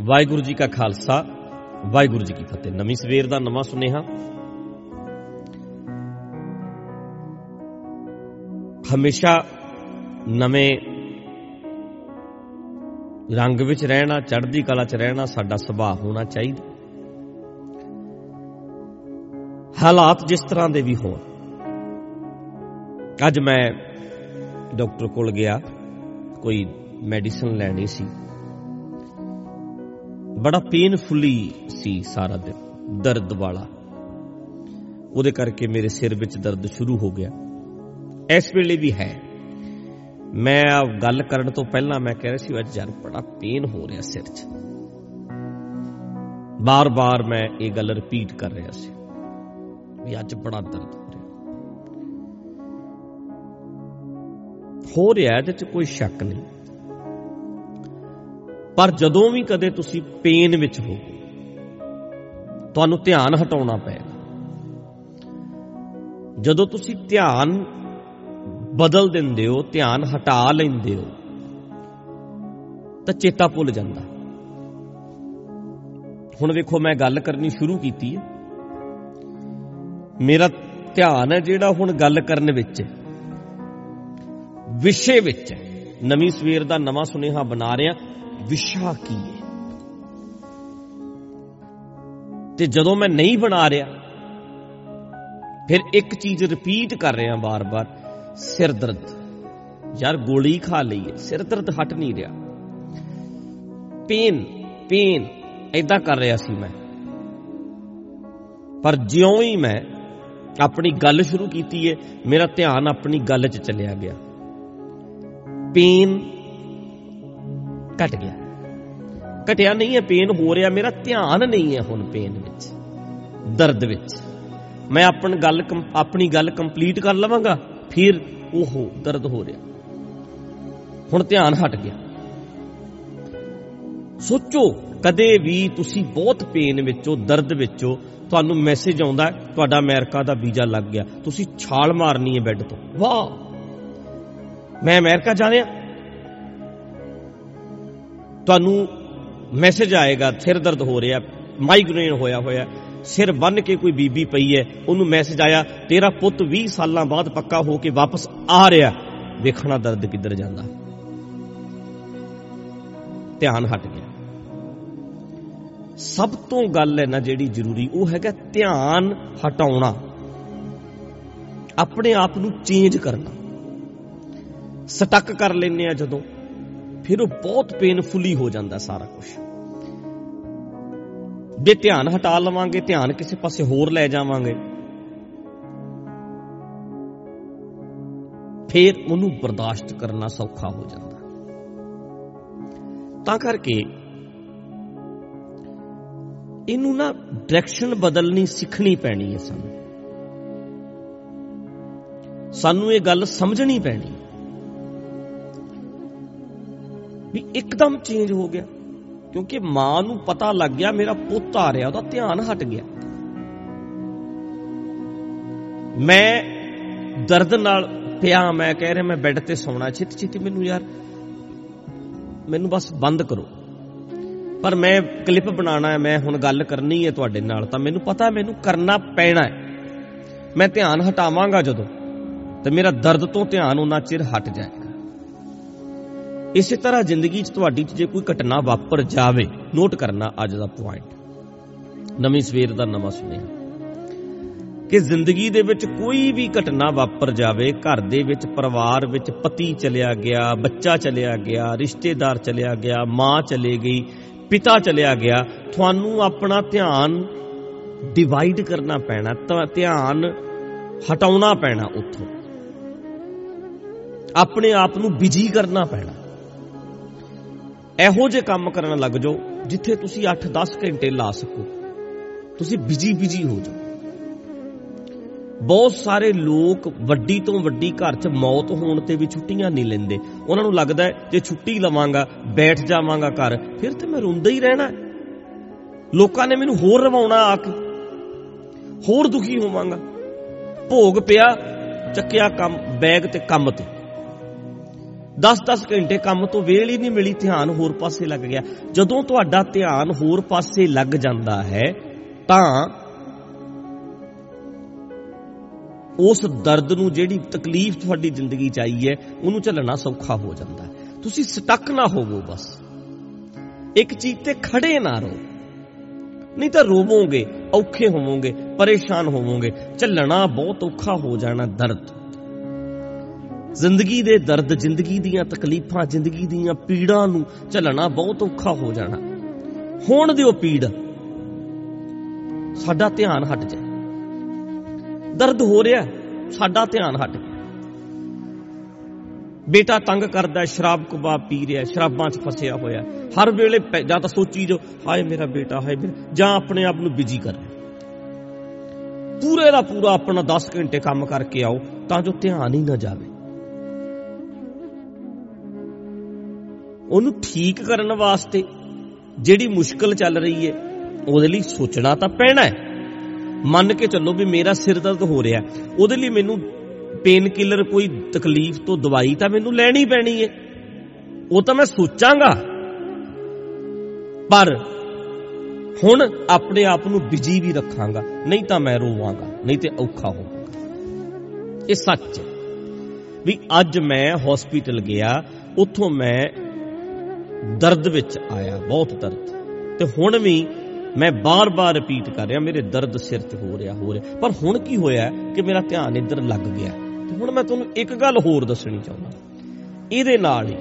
ਵਾਹਿਗੁਰੂ ਜੀ ਕਾ ਖਾਲਸਾ, ਵਾਹਿਗੁਰੂ ਜੀ ਕੀ ਫਤਿਹ। ਨਵੀਂ ਸਵੇਰ ਦਾ ਨਵਾਂ ਸੁਨੇਹਾ। ਹਮੇਸ਼ਾ ਨਵੇਂ ਰੰਗ ਵਿੱਚ ਰਹਿਣਾ, ਚੜ੍ਹਦੀ ਕਲਾ 'ਚ ਰਹਿਣਾ ਸਾਡਾ ਸੁਭਾਅ ਹੋਣਾ ਚਾਹੀਦਾ। ਹਾਲਾਤ ਜਿਸ ਤਰ੍ਹਾਂ ਦੇ ਵੀ ਹੋਣ। ਅੱਜ ਮੈਂ ਡਾਕਟਰ ਕੋਲ ਗਿਆ, ਕੋਈ ਮੈਡੀਸਨ ਲੈਣੀ ਸੀ। ਬੜਾ ਪੇਨਫੁਲੀ ਸੀ ਸਾਰਾ ਦਿਨ, ਦਰਦ ਵਾਲਾ। ਉਹਦੇ ਕਰਕੇ ਮੇਰੇ ਸਿਰ ਵਿੱਚ ਦਰਦ ਸ਼ੁਰੂ ਹੋ ਗਿਆ। ਇਸ ਵੇਲੇ ਵੀ ਹੈ। ਮੈਂ ਆ ਗੱਲ ਕਰਨ ਤੋਂ ਪਹਿਲਾਂ ਮੈਂ ਕਹਿ ਰਿਹਾ ਸੀ, ਅੱਜ ਯਾਰ ਬੜਾ ਪੇਨ ਹੋ ਰਿਹਾ ਸਿਰ 'ਚ। ਬਾਰ-ਬਾਰ ਮੈਂ ਇਹ ਗੱਲ ਰਿਪੀਟ ਕਰ ਰਿਹਾ ਸੀ ਵੀ ਅੱਜ ਬੜਾ ਦਰਦ ਹੋ ਰਿਹਾ। ਹੋ ਰਿਹਾ ਇਹਦੇ 'ਚ ਕੋਈ ਸ਼ੱਕ ਨਹੀਂ। ਪਰ ਜਦੋਂ ਵੀ ਕਦੇ ਤੁਸੀਂ ਪੇਨ ਵਿੱਚ ਹੋ, ਤੁਹਾਨੂੰ ਧਿਆਨ ਹਟਾਉਣਾ ਪਏਗਾ। ਜਦੋਂ ਤੁਸੀਂ ਧਿਆਨ ਬਦਲ ਦਿੰਦੇ ਹੋ, ਧਿਆਨ ਹਟਾ ਲੈਂਦੇ ਹੋ, ਤਾਂ ਚੇਤਾ ਭੁੱਲ ਜਾਂਦਾ। ਹੁਣ ਵੇਖੋ, ਮੈਂ ਗੱਲ ਕਰਨੀ ਸ਼ੁਰੂ ਕੀਤੀ ਹੈ। ਮੇਰਾ ਧਿਆਨ ਹੈ ਜਿਹੜਾ ਹੁਣ ਗੱਲ ਕਰਨ ਵਿੱਚ ਵਿਸ਼ੇ ਵਿੱਚ ਨਵੀਂ ਸਵੇਰ ਦਾ ਨਵਾਂ ਸੁਨੇਹਾ ਬਣਾ ਰਿਹਾ। ਵਿਸ਼ਾ ਕੀ ਹੈ? ਤੇ ਜਦੋਂ ਮੈਂ ਨਹੀਂ ਬਣਾ ਰਿਹਾ, ਫਿਰ ਇੱਕ ਚੀਜ਼ ਰਿਪੀਟ ਕਰ ਰਿਹਾ ਬਾਰ-ਬਾਰ, ਸਿਰ ਦਰਦ। ਯਾਰ, ਗੋਲੀ ਖਾ ਲਈ ਹੈ, ਸਿਰ ਦਰਦ ਹਟ ਨਹੀਂ ਰਿਹਾ। ਪੇਨ ਪੇਨ ਐਦਾਂ ਕਰ ਰਿਹਾ ਸੀ ਮੈਂ। ਪਰ ਜਿਉਂ ਹੀ ਮੈਂ ਆਪਣੀ ਗੱਲ ਸ਼ੁਰੂ ਕੀਤੀ ਹੈ, ਮੇਰਾ ਧਿਆਨ ਆਪਣੀ ਗੱਲ 'ਚ ਚਲਿਆ ਗਿਆ। ਪੇਨ ਘਟ ਗਿਆ। ਘਟਿਆ ਨਹੀਂ ਹੈ, ਪੇਨ ਹੋ ਰਿਹਾ। ਮੇਰਾ ਧਿਆਨ ਨਹੀਂ ਹੈ ਹੁਣ ਪੇਨ ਵਿੱਚ, ਦਰਦ ਵਿੱਚ। ਮੈਂ ਆਪਣੀ ਗੱਲ ਆਪਣੀ ਗੱਲ ਕੰਪਲੀਟ ਕਰ ਲਵਾਂਗਾ, ਫਿਰ ਉਹ ਦਰਦ ਹੋ ਰਿਹਾ। ਹੁਣ ਧਿਆਨ ਹਟ ਗਿਆ। ਸੋਚੋ, ਕਦੇ ਵੀ ਤੁਸੀਂ ਬਹੁਤ ਪੇਨ ਵਿੱਚੋਂ, ਦਰਦ ਵਿੱਚੋਂ ਤੁਹਾਨੂੰ ਮੈਸੇਜ ਆਉਂਦਾ, ਤੁਹਾਡਾ ਅਮਰੀਕਾ ਦਾ ਵੀਜ਼ਾ ਲੱਗ ਗਿਆ। ਤੁਸੀਂ ਛਾਲ ਮਾਰਨੀ ਹੈ ਬੈੱਡ ਤੋਂ। ਵਾਹ! ਮੈਂ ਅਮਰੀਕਾ ਜਾ ਰਿਹਾ। ਤੁਹਾਨੂੰ ਮੈਸੇਜ ਆਏਗਾ, ਸਿਰ ਦਰਦ ਹੋ ਰਿਹਾ ਮਾਈਗ੍ਰੇਨ ਹੋਇਆ ਹੋਇਆ, ਸਿਰ ਬੰਨ ਕੇ ਕੋਈ ਬੀਬੀ ਪਈ ਹੈ, ਉਹਨੂੰ ਮੈਸੇਜ ਆਇਆ, ਤੇਰਾ ਪੁੱਤ 20 ਸਾਲਾਂ ਬਾਅਦ ਪੱਕਾ ਹੋ ਕੇ ਵਾਪਸ ਆ ਰਿਹਾ। ਵੇਖਣਾ ਦਰਦ ਕਿੱਧਰ ਜਾਂਦਾ। ਧਿਆਨ ਹਟ ਗਿਆ। ਸਭ ਤੋਂ ਗੱਲ ਹੈ ਨਾ ਜਿਹੜੀ ਜ਼ਰੂਰੀ, ਉਹ ਹੈਗਾ ਧਿਆਨ ਹਟਾਉਣਾ। ਆਪਣੇ ਆਪ ਨੂੰ ਚੇਂਜ ਕਰਨਾ। ਸਟਕ ਕਰ ਲੈਨੇ ਆ ਜਦੋਂ। ਫਿਰ ਉਹ ਬਹੁਤ ਪੇਨਫੁਲੀ ਹੋ ਜਾਂਦਾ ਸਾਰਾ ਕੁਝ ਜੇ ਧਿਆਨ ਹਟਾ ਲਵਾਂਗੇ, ਧਿਆਨ ਕਿਸੇ ਪਾਸੇ ਹੋਰ ਲੈ ਜਾਵਾਂਗੇ, ਫਿਰ ਉਹਨੂੰ ਬਰਦਾਸ਼ਤ ਕਰਨਾ ਸੌਖਾ ਹੋ ਜਾਂਦਾ। ਤਾਂ ਕਰਕੇ ਇਹਨੂੰ ਨਾ ਡਾਇਰੈਕਸ਼ਨ ਬਦਲਣੀ ਸਿੱਖਣੀ ਪੈਣੀ ਹੈ ਸਾਨੂੰ। ਸਾਨੂੰ ਇਹ ਗੱਲ ਸਮਝਣੀ ਪੈਣੀ ਵੀ ਇੱਕਦਮ ਚੇਂਜ ਹੋ ਗਿਆ। ਕਿਉਂਕਿ ਮਾਂ ਨੂੰ ਪਤਾ ਲੱਗ ਗਿਆ, ਮੇਰਾ ਪੁੱਤ ਆ ਰਿਹਾ, ਉਹਦਾ ਧਿਆਨ ਹਟ ਗਿਆ। ਮੈਂ ਦਰਦ ਨਾਲ ਪਿਆ, ਮੈਂ ਕਹਿ ਰਿਹਾ, ਮੈਂ ਬੈੱਡ ਤੇ ਸੌਣਾ, ਛੇਤੀ ਛੇਤੀ ਮੈਨੂੰ ਯਾਰ, ਮੈਨੂੰ ਬਸ ਬੰਦ ਕਰੋ। ਪਰ ਮੈਂ ਕਲਿੱਪ ਬਣਾਉਣਾ ਹੈ, ਮੈਂ ਹੁਣ ਗੱਲ ਕਰਨੀ ਹੈ ਤੁਹਾਡੇ ਨਾਲ, ਤਾਂ ਮੈਨੂੰ ਪਤਾ ਮੈਨੂੰ ਕਰਨਾ ਪੈਣਾ ਹੈ। ਮੈਂ ਧਿਆਨ ਹਟਾਵਾਂਗਾ ਜਦੋਂ, ਤੇ ਮੇਰਾ ਦਰਦ ਤੋਂ ਧਿਆਨ ਉਹਨਾਂ ਚਿਰ ਹਟ ਜਾਏਗਾ ਇਸੇ ਤਰ੍ਹਾਂ ਜ਼ਿੰਦਗੀ 'ਚ ਤੁਹਾਡੀ 'ਚ ਜੇ ਕੋਈ ਘਟਨਾ ਵਾਪਰ ਜਾਵੇ ਨੋਟ ਕਰਨਾ ਅੱਜ ਦਾ ਪੁਆਇੰਟ ਨਵੀਂ ਸਵੇਰ ਦਾ ਨਵਾਂ ਸੁਨੇਹਾ। ਕਿ ਜ਼ਿੰਦਗੀ ਦੇ ਵਿੱਚ ਕੋਈ ਵੀ ਘਟਨਾ ਵਾਪਰ ਜਾਵੇ, ਘਰ ਦੇ ਵਿੱਚ, ਪਰਿਵਾਰ ਵਿੱਚ ਪਤੀ ਚਲਿਆ ਗਿਆ, ਬੱਚਾ ਚਲਿਆ ਗਿਆ, ਰਿਸ਼ਤੇਦਾਰ ਚਲਿਆ ਗਿਆ, ਮਾਂ ਚਲੇ ਗਈ, ਪਿਤਾ ਚਲਿਆ ਗਿਆ, ਤੁਹਾਨੂੰ ਆਪਣਾ ਧਿਆਨ ਡਿਵਾਈਡ ਕਰਨਾ ਪੈਣਾ, ਤਾਂ, ਧਿਆਨ ਹਟਾਉਣਾ ਪੈਣਾ ਉੱਥੋਂ। ਆਪਣੇ ਆਪ ਨੂੰ ਬਿਜ਼ੀ ਕਰਨਾ ਪੈਣਾ। ਇਹੋ ਜਿਹੇ ਕੰਮ ਕਰਨ ਲੱਗ ਜਾਓ ਜਿੱਥੇ ਤੁਸੀਂ 8-10 ਘੰਟੇ ਲਾ ਸਕੋ। ਤੁਸੀਂ ਬਿਜ਼ੀ ਬਿਜ਼ੀ ਹੋ ਜਾਓ। ਬਹੁਤ ਸਾਰੇ ਲੋਕ ਵੱਡੀ ਤੋਂ ਵੱਡੀ ਘਰ 'ਚ ਮੌਤ ਹੋਣ ਤੇ ਵੀ ਛੁੱਟੀਆਂ ਨਹੀਂ ਲੈਂਦੇ। ਉਹਨਾਂ ਨੂੰ ਲੱਗਦਾ ਹੈ, ਜੇ ਛੁੱਟੀ ਲਵਾਂਗਾ, ਬੈਠ ਜਾਵਾਂਗਾ ਘਰ, ਫਿਰ ਤੇ ਮੈਂ ਰੋਂਦਾ ਹੀ ਰਹਿਣਾ। ਲੋਕਾਂ ਨੇ ਮੈਨੂੰ ਹੋਰ ਰਵਾਉਣਾ ਆ ਕੇ। ਹੋਰ ਦੁਖੀ ਹੋਵਾਂਗਾ। ਭੋਗ ਪਿਆ, ਚੱਕਿਆ ਕੰਮ, ਬੈਗ ਤੇ ਕੰਮ ਤੇ। 10-10 ਘੰਟੇ ਕੰਮ ਤੋਂ ਵੇਲ ਹੀ ਨਹੀਂ ਮਿਲੀ, ਧਿਆਨ ਹੋਰ ਪਾਸੇ ਲੱਗ ਗਿਆ। ਜਦੋਂ ਤੁਹਾਡਾ ਧਿਆਨ ਹੋਰ ਪਾਸੇ ਲੱਗ ਜਾਂਦਾ ਹੈ, ਤਾਂ ਉਸ ਦਰਦ ਨੂੰ ਜਿਹੜੀ ਤਕਲੀਫ ਤੁਹਾਡੀ ਜ਼ਿੰਦਗੀ 'ਚ ਆਈ ਹੈ, ਉਹਨੂੰ ਝੱਲਣਾ ਸੌਖਾ ਹੋ ਜਾਂਦਾ ਹੈ। ਤੁਸੀਂ ਸਟਕ ਨਾ ਹੋਵੋ ਬਸ। ਇੱਕ ਚੀਜ਼ ਤੇ ਖੜੇ ਨਾ ਰਹੋ। ਨਹੀਂ ਤਾਂ ਰੋਵੋਗੇ, ਔਖੇ ਹੋਵੋਗੇ, ਪਰੇਸ਼ਾਨ ਹੋਵੋਗੇ। ਝੱਲਣਾ ਬਹੁਤ ਔਖਾ ਹੋ ਜਾਣਾ ਦਰਦ। ਜ਼ਿੰਦਗੀ ਦੇ ਦਰਦ ਜ਼ਿੰਦਗੀ ਦੀਆਂ ਤਕਲੀਫਾਂ, ਜ਼ਿੰਦਗੀ ਦੀਆਂ ਪੀੜਾਂ ਨੂੰ ਝੱਲਣਾ ਬਹੁਤ ਔਖਾ ਹੋ ਜਾਣਾ। ਹੋਣ ਦਿਓ ਪੀੜ। ਸਾਡਾ ਧਿਆਨ ਹਟ ਜਾਏ। ਦਰਦ ਹੋ ਰਿਹਾ, ਸਾਡਾ ਧਿਆਨ ਹਟ ਗਿਆ ਬੇਟਾ ਤੰਗ ਕਰਦਾ ਸ਼ਰਾਬ ਕਬਾਬ ਪੀ ਰਿਹਾ ਸ਼ਰਾਬਾਂ 'ਚ ਫਸਿਆ ਹੋਇਆ ਹਰ ਵੇਲੇ ਜਾਂ ਤਾਂ ਸੋਚੀ ਜੋ ਹਾਏ ਮੇਰਾ ਬੇਟਾ, ਹਾਏ ਜਾਂ ਆਪਣੇ ਆਪ ਨੂੰ ਬਿਜ਼ੀ ਕਰ ਰਿਹਾ ਪੂਰੇ ਦਾ ਪੂਰਾ ਆਪਣਾ 10 ਘੰਟੇ ਕੰਮ ਕਰਕੇ ਆਓ, ਤਾਂ ਜੋ ਧਿਆਨ ਹੀ ਨਾ ਜਾਵੇ। ਉਹਨੂੰ ਠੀਕ ਕਰਨ ਵਾਸਤੇ ਜਿਹੜੀ ਮੁਸ਼ਕਲ ਚੱਲ ਰਹੀ ਹੈ, ਉਹਦੇ ਲਈ ਸੋਚਣਾ ਤਾਂ ਪੈਣਾ ਹੈ। ਮੰਨ ਕੇ ਚੱਲੋ ਵੀ ਮੇਰਾ ਸਿਰ ਦਰਦ ਹੋ ਰਿਹਾ ਉਹਦੇ ਲਈ ਮੈਨੂੰ ਪੇਨ ਕਿਲਰ ਕੋਈ ਤਕਲੀਫ ਤੋਂ ਦਵਾਈ ਤਾਂ ਮੈਨੂੰ ਲੈਣੀ ਪੈਣੀ ਹੈ। ਉਹ ਤਾਂ ਮੈਂ ਸੋਚਾਂਗਾ। ਪਰ ਹੁਣ ਆਪਣੇ ਆਪ ਨੂੰ ਬਿਜ਼ੀ ਵੀ ਰੱਖਾਂਗਾ, ਨਹੀਂ ਤਾਂ ਮੈਂ ਰੋਵਾਂਗਾ, ਨਹੀਂ ਤੇ ਔਖਾ ਹੋਵਾਂਗਾ। ਇਹ ਸੱਚ ਹੈ ਵੀ ਅੱਜ ਮੈਂ ਹਸਪੀਟਲ ਗਿਆ, ਉੱਥੋਂ ਮੈਂ ਦਰਦ ਵਿੱਚ ਆਇਆ, ਬਹੁਤ ਦਰਦ। ਤੇ ਹੁਣ ਵੀ ਮੈਂ ਬਾਰ-ਬਾਰ ਰਿਪੀਟ ਕਰ ਰਿਹਾ, ਮੇਰੇ ਦਰਦ ਸਿਰ 'ਚ ਹੋ ਰਿਹਾ ਹੋ ਰਿਹਾ। ਪਰ ਹੁਣ ਕੀ ਹੋਇਆ ਕਿ ਮੇਰਾ ਧਿਆਨ ਇੱਧਰ ਲੱਗ ਗਿਆ। ਤੇ ਹੁਣ ਮੈਂ ਤੁਹਾਨੂੰ ਇੱਕ ਗੱਲ ਹੋਰ ਦੱਸਣੀ ਚਾਹੁੰਦਾ। ਇਹਦੇ ਨਾਲ ਹੀ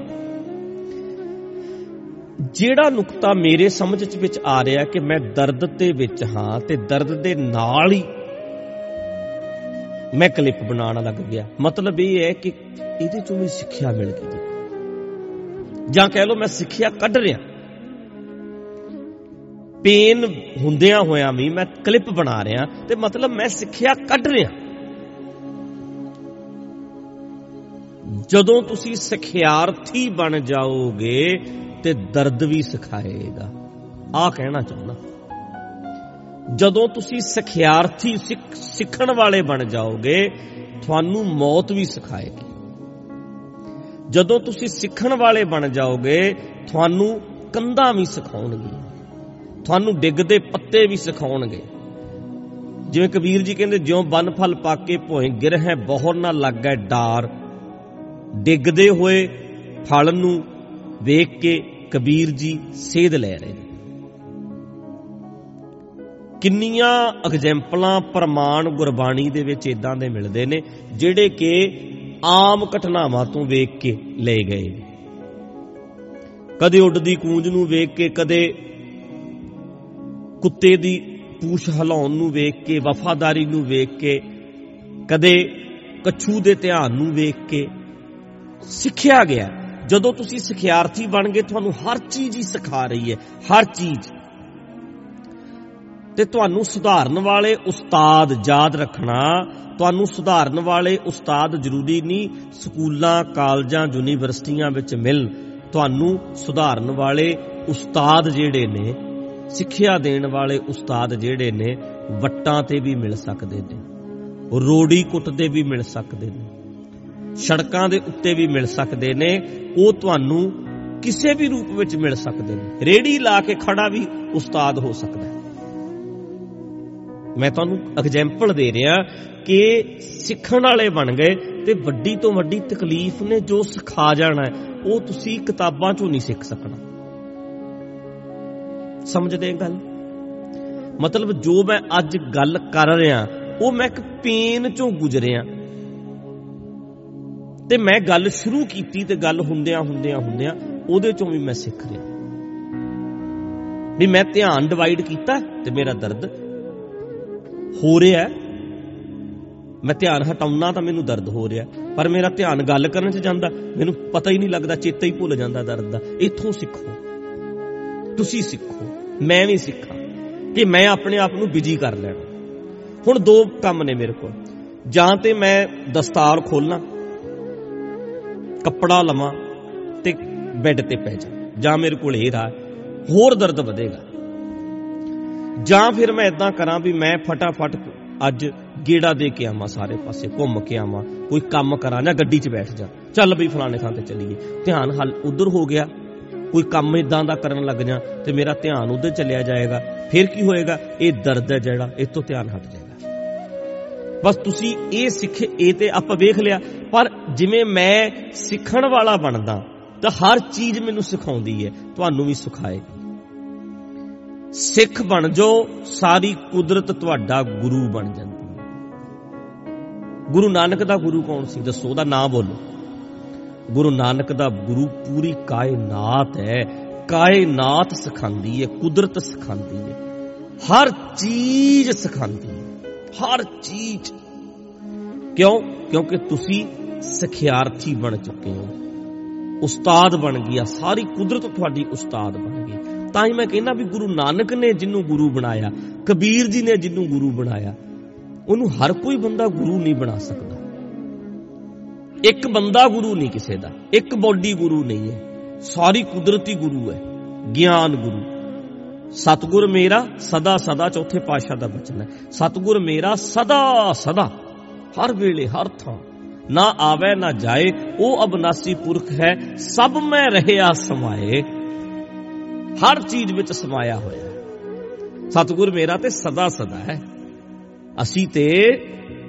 ਜਿਹੜਾ ਨੁਕਤਾ ਮੇਰੇ ਸਮਝ ਚ ਵਿੱਚ ਆ ਰਿਹਾ ਕਿ ਮੈਂ ਦਰਦ ਦੇ ਵਿੱਚ ਹਾਂ, ਤੇ ਦਰਦ ਦੇ ਨਾਲ ਹੀ ਮੈਂ ਕਲਿੱਪ ਬਣਾਉਣ ਲੱਗ ਗਿਆ। ਮਤਲਬ ਇਹ ਹੈ ਕਿ ਇਹਦੇ ਚੋਂ ਵੀ ਸਿੱਖਿਆ ਮਿਲ ਗਈ। ਜਾਂ ਕਹਿ ਲਓ ਮੈਂ ਸਿੱਖਿਆ ਕੱਢ ਰਿਹਾ। ਪੇਨ ਹੁੰਦਿਆਂ ਹੋਇਆਂ ਵੀ ਮੈਂ ਕਲਿੱਪ ਬਣਾ ਰਿਹਾ ਤੇ ਮਤਲਬ ਮੈਂ ਸਿੱਖਿਆ ਕੱਢ ਰਿਹਾ। ਜਦੋਂ ਤੁਸੀਂ ਸਿਖਿਆਰਥੀ ਬਣ ਜਾਓਗੇ ਤੇ ਦਰਦ ਵੀ ਸਿਖਾਏਗਾ। ਆ ਕਹਿਣਾ ਚਾਹੁੰਦਾ। ਜਦੋਂ ਤੁਸੀਂ ਸਿਖਿਆਰਥੀ ਸਿੱਖਣ ਵਾਲੇ ਬਣ ਜਾਓਗੇ, ਤੁਹਾਨੂੰ ਮੌਤ ਵੀ ਸਿਖਾਏਗੀ। ਜਦੋਂ ਤੁਸੀਂ ਸਿੱਖਣ ਵਾਲੇ ਬਣ ਜਾਓਗੇ, ਤੁਹਾਨੂੰ ਕੰਧਾਂ ਵੀ ਸਿਖਾਉਣਗੇ। ਤੁਹਾਨੂੰ ਡਿੱਗਦੇ ਪੱਤੇ ਵੀ ਸਿਖਾਉਣਗੇ। ਜਿਵੇਂ ਕਬੀਰ ਜੀ ਕਹਿੰਦੇ, ਜਿਉਂ ਬਨ ਫਲ ਪਾਕੇ ਭੋਏ ਗਿਰ ਹੈ ਬਹੁਰ ਨਾ ਲੱਗੈ ਡਾਰ। ਡਿੱਗਦੇ ਹੋਏ ਫਲ ਨੂੰ ਵੇਖ ਕੇ ਕਬੀਰ ਜੀ ਸੇਧ ਲੈ ਰਹੇ ਨੇ। ਕਿੰਨੀਆਂ ਐਗਜ਼ੈਂਪਲਾਂ ਪ੍ਰਮਾਣ ਗੁਰਬਾਣੀ ਦੇ ਵਿੱਚ ਇਦਾਂ ਦੇ ਮਿਲਦੇ ਨੇ, ਜਿਹੜੇ ਕਿ ਆਮ ਘਟਨਾਵਾਂ ਤੋਂ ਵੇਖ ਕੇ ਲਏ ਗਏ। ਕਦੇ ਉੱਡਦੀ ਕੂੰਜ ਨੂੰ ਵੇਖ ਕੇ, ਕਦੇ ਕੁੱਤੇ ਦੀ ਪੂਛ ਹਿਲਾਉਣ ਨੂੰ ਵੇਖ ਕੇ, ਵਫਾਦਾਰੀ ਨੂੰ ਵੇਖ ਕੇ, ਕਦੇ ਕਛੂ ਦੇ ਧਿਆਨ ਨੂੰ ਵੇਖ ਕੇ ਸਿੱਖਿਆ ਗਿਆ। ਜਦੋਂ ਤੁਸੀਂ ਸਿਖਿਆਰਥੀ ਬਣ ਗਏ, ਤੁਹਾਨੂੰ ਹਰ ਚੀਜ਼ ਹੀ ਸਿਖਾ ਰਹੀ ਹੈ, ਹਰ ਚੀਜ਼। ਤੇ ਤੁਹਾਨੂੰ ਸੁਧਾਰਨ ਵਾਲੇ ਉਸਤਾਦ ਯਾਦ ਰੱਖਣਾ, ਤੁਹਾਨੂੰ ਸੁਧਾਰਨ ਵਾਲੇ ਉਸਤਾਦ ਜ਼ਰੂਰੀ ਨਹੀਂ, ਸਕੂਲਾਂ, ਕਾਲਜਾਂ, ਯੂਨੀਵਰਸਿਟੀਆਂ ਵਿੱਚ ਮਿਲ, ਤੁਹਾਨੂੰ ਸੁਧਾਰਨ ਵਾਲੇ ਉਸਤਾਦ ਜਿਹੜੇ ਨੇ, ਸਿੱਖਿਆ ਦੇਣ ਵਾਲੇ ਉਸਤਾਦ ਜਿਹੜੇ ਨੇ, ਵੱਟਾਂ ਤੇ ਵੀ ਮਿਲ ਸਕਦੇ ਨੇ, ਰੋੜੀ ਕੁੱਟਦੇ ਵੀ ਮਿਲ ਸਕਦੇ ਨੇ, ਸੜਕਾਂ ਦੇ ਉੱਤੇ ਵੀ ਮਿਲ ਸਕਦੇ ਨੇ, ਉਹ ਤੁਹਾਨੂੰ ਕਿਸੇ ਵੀ ਰੂਪ ਵਿੱਚ ਮਿਲ ਸਕਦੇ ਨੇ। ਰੇੜੀ ਲਾ ਕੇ ਖੜਾ ਵੀ ਉਸਤਾਦ ਹੋ ਸਕਦਾ ਹੈ। ਮੈਂ ਤੁਹਾਨੂੰ ਐਗਜ਼ਾਮਪਲ ਦੇ ਰਿਹਾ ਕਿ ਸਿੱਖਣ ਵਾਲੇ ਬਣ ਗਏ ਤੇ ਵੱਡੀ ਤੋਂ ਵੱਡੀ ਤਕਲੀਫ ਨੇ ਜੋ ਸਿਖਾ ਜਾਣਾ ਉਹ ਤੁਸੀਂ ਕਿਤਾਬਾਂ ਚੋਂ ਨਹੀਂ ਸਿੱਖ ਸਕਣਾ। ਸਮਝਦੇ ਗੱਲ? ਮਤਲਬ ਜੋ ਮੈਂ ਅੱਜ ਗੱਲ ਕਰ ਰਿਹਾ, ਉਹ ਮੈਂ ਇੱਕ ਪੇਨ ਚੋਂ ਗੁਜ਼ਰਿਆ ਤੇ ਮੈਂ ਗੱਲ ਸ਼ੁਰੂ ਕੀਤੀ ਤੇ ਗੱਲ ਹੁੰਦਿਆਂ ਹੁੰਦਿਆਂ ਹੁੰਦਿਆਂ ਉਹਦੇ ਚੋਂ ਵੀ ਮੈਂ ਸਿੱਖ ਰਿਹਾ। ਵੀ ਮੈਂ ਧਿਆਨ ਡਿਵਾਈਡ ਕੀਤਾ ਤੇ ਮੇਰਾ ਦਰਦ ਹੋ ਰਿਹਾ ਮੈਂ ਧਿਆਨ ਹਟਾਉਣਾ ਤਾਂ ਮੈਨੂੰ ਦਰਦ ਹੋ ਰਿਹਾ ਪਰ ਮੇਰਾ ਧਿਆਨ ਗੱਲ ਕਰਨ 'ਚ ਜਾਂਦਾ, ਮੈਨੂੰ ਪਤਾ ਹੀ ਨਹੀਂ ਲੱਗਦਾ, ਚੇਤਾ ਹੀ ਭੁੱਲ ਜਾਂਦਾ ਦਰਦ ਦਾ। ਇੱਥੋਂ ਸਿੱਖੋ। ਤੁਸੀਂ ਸਿੱਖੋ, ਮੈਂ ਵੀ ਸਿੱਖਾਂ ਕਿ ਮੈਂ ਆਪਣੇ ਆਪ ਨੂੰ ਬਿਜ਼ੀ ਕਰ ਲੈਣਾ। ਹੁਣ ਦੋ ਕੰਮ ਨੇ ਮੇਰੇ ਕੋਲ। ਜਾਂ ਤੇ ਮੈਂ ਦਸਤਾਰ ਖੋਲਣਾ ਕੱਪੜਾ ਲਵਾਂ ਤੇ ਬੈੱਡ ਤੇ ਪੈ ਜਾ, ਜਾਂ ਮੇਰੇ ਕੋਲ ਇਹ ਰਾ ਹੋਰ ਦਰਦ ਵਧੇਗਾ। ਜਾਂ ਫਿਰ ਮੈਂ ਇਦਾਂ ਕਰਾਂ ਵੀ ਮੈਂ ਫਟਾਫਟ ਅੱਜ ਗੇੜਾ ਦੇ ਕੇ ਆਵਾਂ ਸਾਰੇ ਪਾਸੇ, ਘੁੰਮ ਕੇ ਆਵਾਂ, ਕੋਈ ਕੰਮ ਕਰਾਂ ਜਾਂ ਗੱਡੀ 'ਚ ਬੈਠ ਜਾ। ਚੱਲ ਬਈ ਫਲਾਣੇ ਥਾਂ ਤੇ ਚੱਲੀਏ। ਧਿਆਨ ਹਲ ਉਧਰ ਹੋ ਗਿਆ। ਕੋਈ ਕੰਮ ਇਦਾਂ ਦਾ ਕਰਨ ਲੱਗ ਜਾ ਤੇ ਮੇਰਾ ਧਿਆਨ ਉਧਰ ਚੱਲਿਆ ਜਾਏਗਾ। ਫਿਰ ਕੀ ਹੋਏਗਾ? ਇਹ ਦਰਦ ਹੈ ਜਿਹੜਾ, ਇਹ ਤੋਂ ਧਿਆਨ ਹਟ ਜਾਏਗਾ। ਬਸ ਤੁਸੀਂ ਇਹ ਸਿੱਖੇ, ਇਹ ਤੇ ਆਪਾਂ ਵੇਖ ਲਿਆ। ਪਰ ਜਿਵੇਂ ਮੈਂ ਸਿੱਖਣ ਵਾਲਾ ਬਣਦਾ, ਤਾਂ ਹਰ ਚੀਜ਼ ਮੈਨੂੰ ਸਿਖਾਉਂਦੀ ਹੈ, ਤੁਹਾਨੂੰ ਵੀ ਸਿਖਾਏਗੀ। ਸਿੱਖ ਬਣ ਜਾਓ, ਸਾਰੀ ਕੁਦਰਤ ਤੁਹਾਡਾ ਗੁਰੂ ਬਣ ਜਾਂਦੀ ਹੈ। ਗੁਰੂ ਨਾਨਕ ਦਾ ਗੁਰੂ ਕੌਣ ਸੀ? ਦੱਸੋ, ਉਹਦਾ ਨਾਮ ਬੋਲੋ। ਗੁਰੂ ਨਾਨਕ ਦਾ ਗੁਰੂ ਪੂਰੀ ਕਾਇਨਾਤ ਹੈ। ਕਾਇਨਾਤ ਸਿਖਾਉਂਦੀ ਹੈ, ਕੁਦਰਤ ਸਿਖਾਉਂਦੀ ਹੈ। ਹਰ ਚੀਜ਼ ਸਿਖਾਉਂਦੀ ਹੈ, ਹਰ ਚੀਜ਼। ਕਿਉਂ? ਕਿਉਂਕਿ ਤੁਸੀਂ ਸਿਖਿਆਰਥੀ ਬਣ ਚੁੱਕੇ ਹੋ। ਉਸਤਾਦ ਬਣ ਗਿਆ ਸਾਰੀ ਕੁਦਰਤ ਤੁਹਾਡੀ ਉਸਤਾਦ ਬਣ ਗਈ। ਤਾਂ ਹੀ ਮੈਂ ਕਹਿੰਦਾ ਵੀ ਗੁਰੂ ਨਾਨਕ ਨੇ ਜਿਹਨੂੰ ਗੁਰੂ ਬਣਾਇਆ, ਕਬੀਰ ਜੀ ਨੇ ਜਿਹਨੂੰ ਗੁਰੂ ਬਣਾਇਆ, ਉਹਨੂੰ ਹਰ ਕੋਈ ਬੰਦਾ ਗੁਰੂ ਨਹੀਂ ਬਣਾ ਸਕਦਾ। ਇੱਕ ਬੰਦਾ ਗੁਰੂ ਨਹੀਂ ਕਿਸੇ ਦਾ, ਇੱਕ ਬੋਡੀ ਗੁਰੂ ਨਹੀਂ ਹੈ, ਸਾਰੀ ਕੁਦਰਤੀ ਗੁਰੂ ਹੈ, ਗਿਆਨ ਗੁਰੂ। ਸਤਗੁਰ ਮੇਰਾ ਸਦਾ ਸਦਾ ਚੌਥੇ ਪਾਤਸ਼ਾਹ ਦਾ ਬਚਨ ਹੈ। ਸਤਗੁਰ ਮੇਰਾ ਸਦਾ ਸਦਾ, ਹਰ ਵੇਲੇ, ਹਰ ਥਾਂ। ਨਾ ਆਵੇ, ਨਾ ਜਾਏ, ਉਹ ਅਬਨਾਸੀ ਪੁਰਖ ਹੈ, ਸਭ ਮੈਂ ਰਹਿਆ ਸਮਾਏ। ਹਰ ਚੀਜ਼ ਵਿੱਚ ਸਮਾਇਆ ਹੋਇਆ ਹੈ। ਸਤਗੁਰ ਮੇਰਾ ਤੇ ਸਦਾ ਸਦਾ ਹੈ। ਅਸੀਂ ਤੇ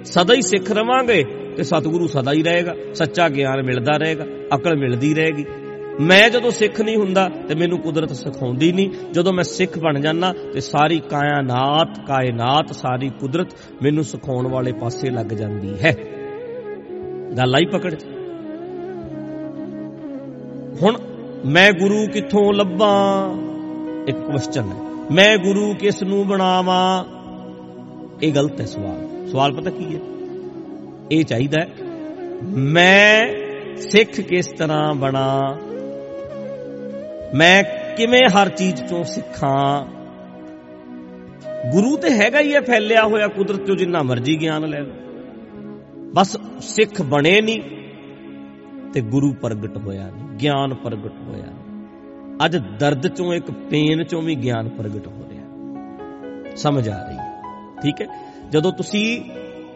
ਸਦਾ ਹੀ ਸਿੱਖ ਰਵਾਂਗੇ ਤੇ ਸਤਿਗੁਰੂ ਸਦਾ ਹੀ ਰਹੇਗਾ। ਸੱਚਾ ਗਿਆਨ ਮਿਲਦਾ ਰਹੇਗਾ, ਅਕਲ ਮਿਲਦੀ ਰਹੇਗੀ। ਮੈਂ ਜਦੋਂ ਸਿੱਖ ਨਹੀਂ ਹੁੰਦਾ ਤੇ ਮੈਨੂੰ ਕੁਦਰਤ ਸਿਖਾਉਂਦੀ ਨਹੀਂ। ਜਦੋਂ ਮੈਂ ਸਿੱਖ ਬਣ ਜਾਣਾ ਤੇ ਸਾਰੀ ਕਾਇਨਾਤ ਕਾਇਨਾਤ, ਸਾਰੀ ਕੁਦਰਤ ਮੈਨੂੰ ਸਿਖਾਉਣ ਵਾਲੇ ਪਾਸੇ ਲੱਗ ਜਾਂਦੀ ਹੈ। ਗੱਲ ਆਈ ਪਕੜ ਚ? ਹੁਣ ਮੈਂ ਗੁਰੂ ਕਿੱਥੋਂ ਲੱਭਾਂ? ਇੱਕ ਕੁਐਸਚਨ ਹੈ। ਮੈਂ ਗੁਰੂ ਕਿਸ ਨੂੰ ਬਣਾਵਾਂ? ਇਹ ਗਲਤ ਹੈ ਸਵਾਲ। ਸਵਾਲ ਪਤਾ ਕੀ ਹੈ? ਇਹ ਚਾਹੀਦਾ ਮੈਂ ਸਿੱਖ ਕਿਸ ਤਰ੍ਹਾਂ ਬਣਾ? ਮੈਂ ਕਿਵੇਂ ਹਰ ਚੀਜ਼ ਤੋਂ ਸਿੱਖਾਂ? ਗੁਰੂ ਤੇ ਹੈਗਾ ਹੀ ਹੈ, ਫੈਲਿਆ ਹੋਇਆ ਕੁਦਰਤ ਤੋਂ ਜਿੰਨਾ ਮਰਜ਼ੀ ਗਿਆਨ ਲੈ ਲਓ। ਬਸ ਸਿੱਖ ਬਣੇ ਨਹੀਂ। ਤੇ ਗੁਰੂ ਪ੍ਰਗਟ ਹੋਇਆ ਨਹੀਂ, ਗਿਆਨ ਪ੍ਰਗਟ ਹੋਇਆ ਨਹੀਂ। ਅੱਜ ਦਰਦ ਚੋਂ ਇੱਕ, ਪੇਨ ਚੋਂ ਵੀ ਗਿਆਨ ਪ੍ਰਗਟ ਹੋ ਰਿਹਾ ਸਮਝ ਆ ਰਹੀ ਹੈ। ਠੀਕ ਹੈ? ਜਦੋਂ ਤੁਸੀਂ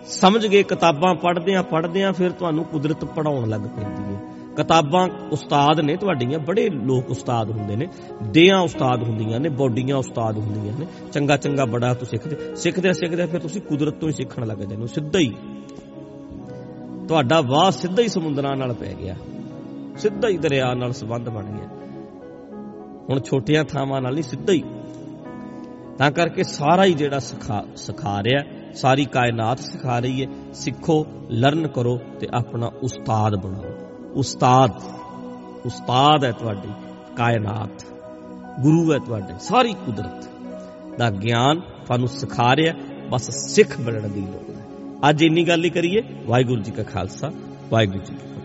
ਸਮਝ ਗਏ, ਕਿਤਾਬਾਂ ਪੜ੍ਹਦੇ ਆ ਪੜ੍ਹਦੇ ਆ, ਫਿਰ ਤੁਹਾਨੂੰ ਕੁਦਰਤ ਪੜਾਉਣ ਲੱਗ ਪੈਂਦੀ ਹੈ। ਕਿਤਾਬਾਂ ਉਸਤਾਦ ਨੇ, ਤੁਹਾਡੀਆਂ ਬੜੇ ਲੋਕ ਉਸਤਾਦ ਹੁੰਦੇ ਨੇ, ਦੇਹਾਂ ਉਸਤਾਦ ਹੁੰਦੀਆਂ ਨੇ, ਬੋਡੀਆਂ ਉਸਤਾਦ ਹੁੰਦੀਆਂ ਨੇ। ਚੰਗਾ ਚੰਗਾ ਬੜਾ ਤੁਸੀਂ ਸਿੱਖਦੇ ਸਿੱਖਦੇ ਸਿੱਖਦੇ ਫਿਰ ਤੁਸੀਂ ਕੁਦਰਤ ਤੋਂ ਹੀ ਸਿੱਖਣ ਲੱਗ ਜਾਂਦੇ ਹੋ, ਸਿੱਧਾ ਹੀ। ਤੁਹਾਡਾ ਵਾਹ ਸਿੱਧਾ ਹੀ ਸਮੁੰਦਰਾਂ ਨਾਲ ਪੈ ਗਿਆ। ਸਿੱਧਾ ਹੀ ਦਰਿਆ ਨਾਲ ਸੰਬੰਧ ਬਣ ਗਿਆ। ਹੁਣ ਛੋਟੀਆਂ ਥਾਵਾਂ ਨਾਲ ਨਹੀਂ ਸਿੱਧਾ ਹੀ। ਤਾਂ ਕਰਕੇ ਸਾਰਾ ਹੀ ਜਿਹੜਾ ਸਿਖਾ ਸਿਖਾ ਰਿਹਾ, ਸਾਰੀ ਕਾਇਨਾਤ ਸਿਖਾ ਰਹੀ ਹੈ। ਸਿੱਖੋ, ਲਰਨ ਕਰੋ ਤੇ ਆਪਣਾ ਉਸਤਾਦ ਬਣਾਓ। ਉਸਤਾਦ ਉਸਤਾਦ ਹੈ ਤੁਹਾਡੀ, ਕਾਇਨਾਤ। ਗੁਰੂ ਹੈ ਤੁਹਾਡੇ, ਸਾਰੀ ਕੁਦਰਤ। ਦਾ ਗਿਆਨ ਤੁਹਾਨੂੰ ਸਿਖਾ ਰਿਹਾ, ਬਸ ਸਿੱਖ ਬਣਨ ਦੀ ਲੋੜ। ਹੈ ਅੱਜ ਇੰਨੀ ਗੱਲ ਹੀ ਕਰੀਏ। ਵਾਹਿਗੁਰੂ ਜੀ ਕਾ ਖਾਲਸਾ ਵਾਹਿਗੁਰੂ ਜੀ ਕੀ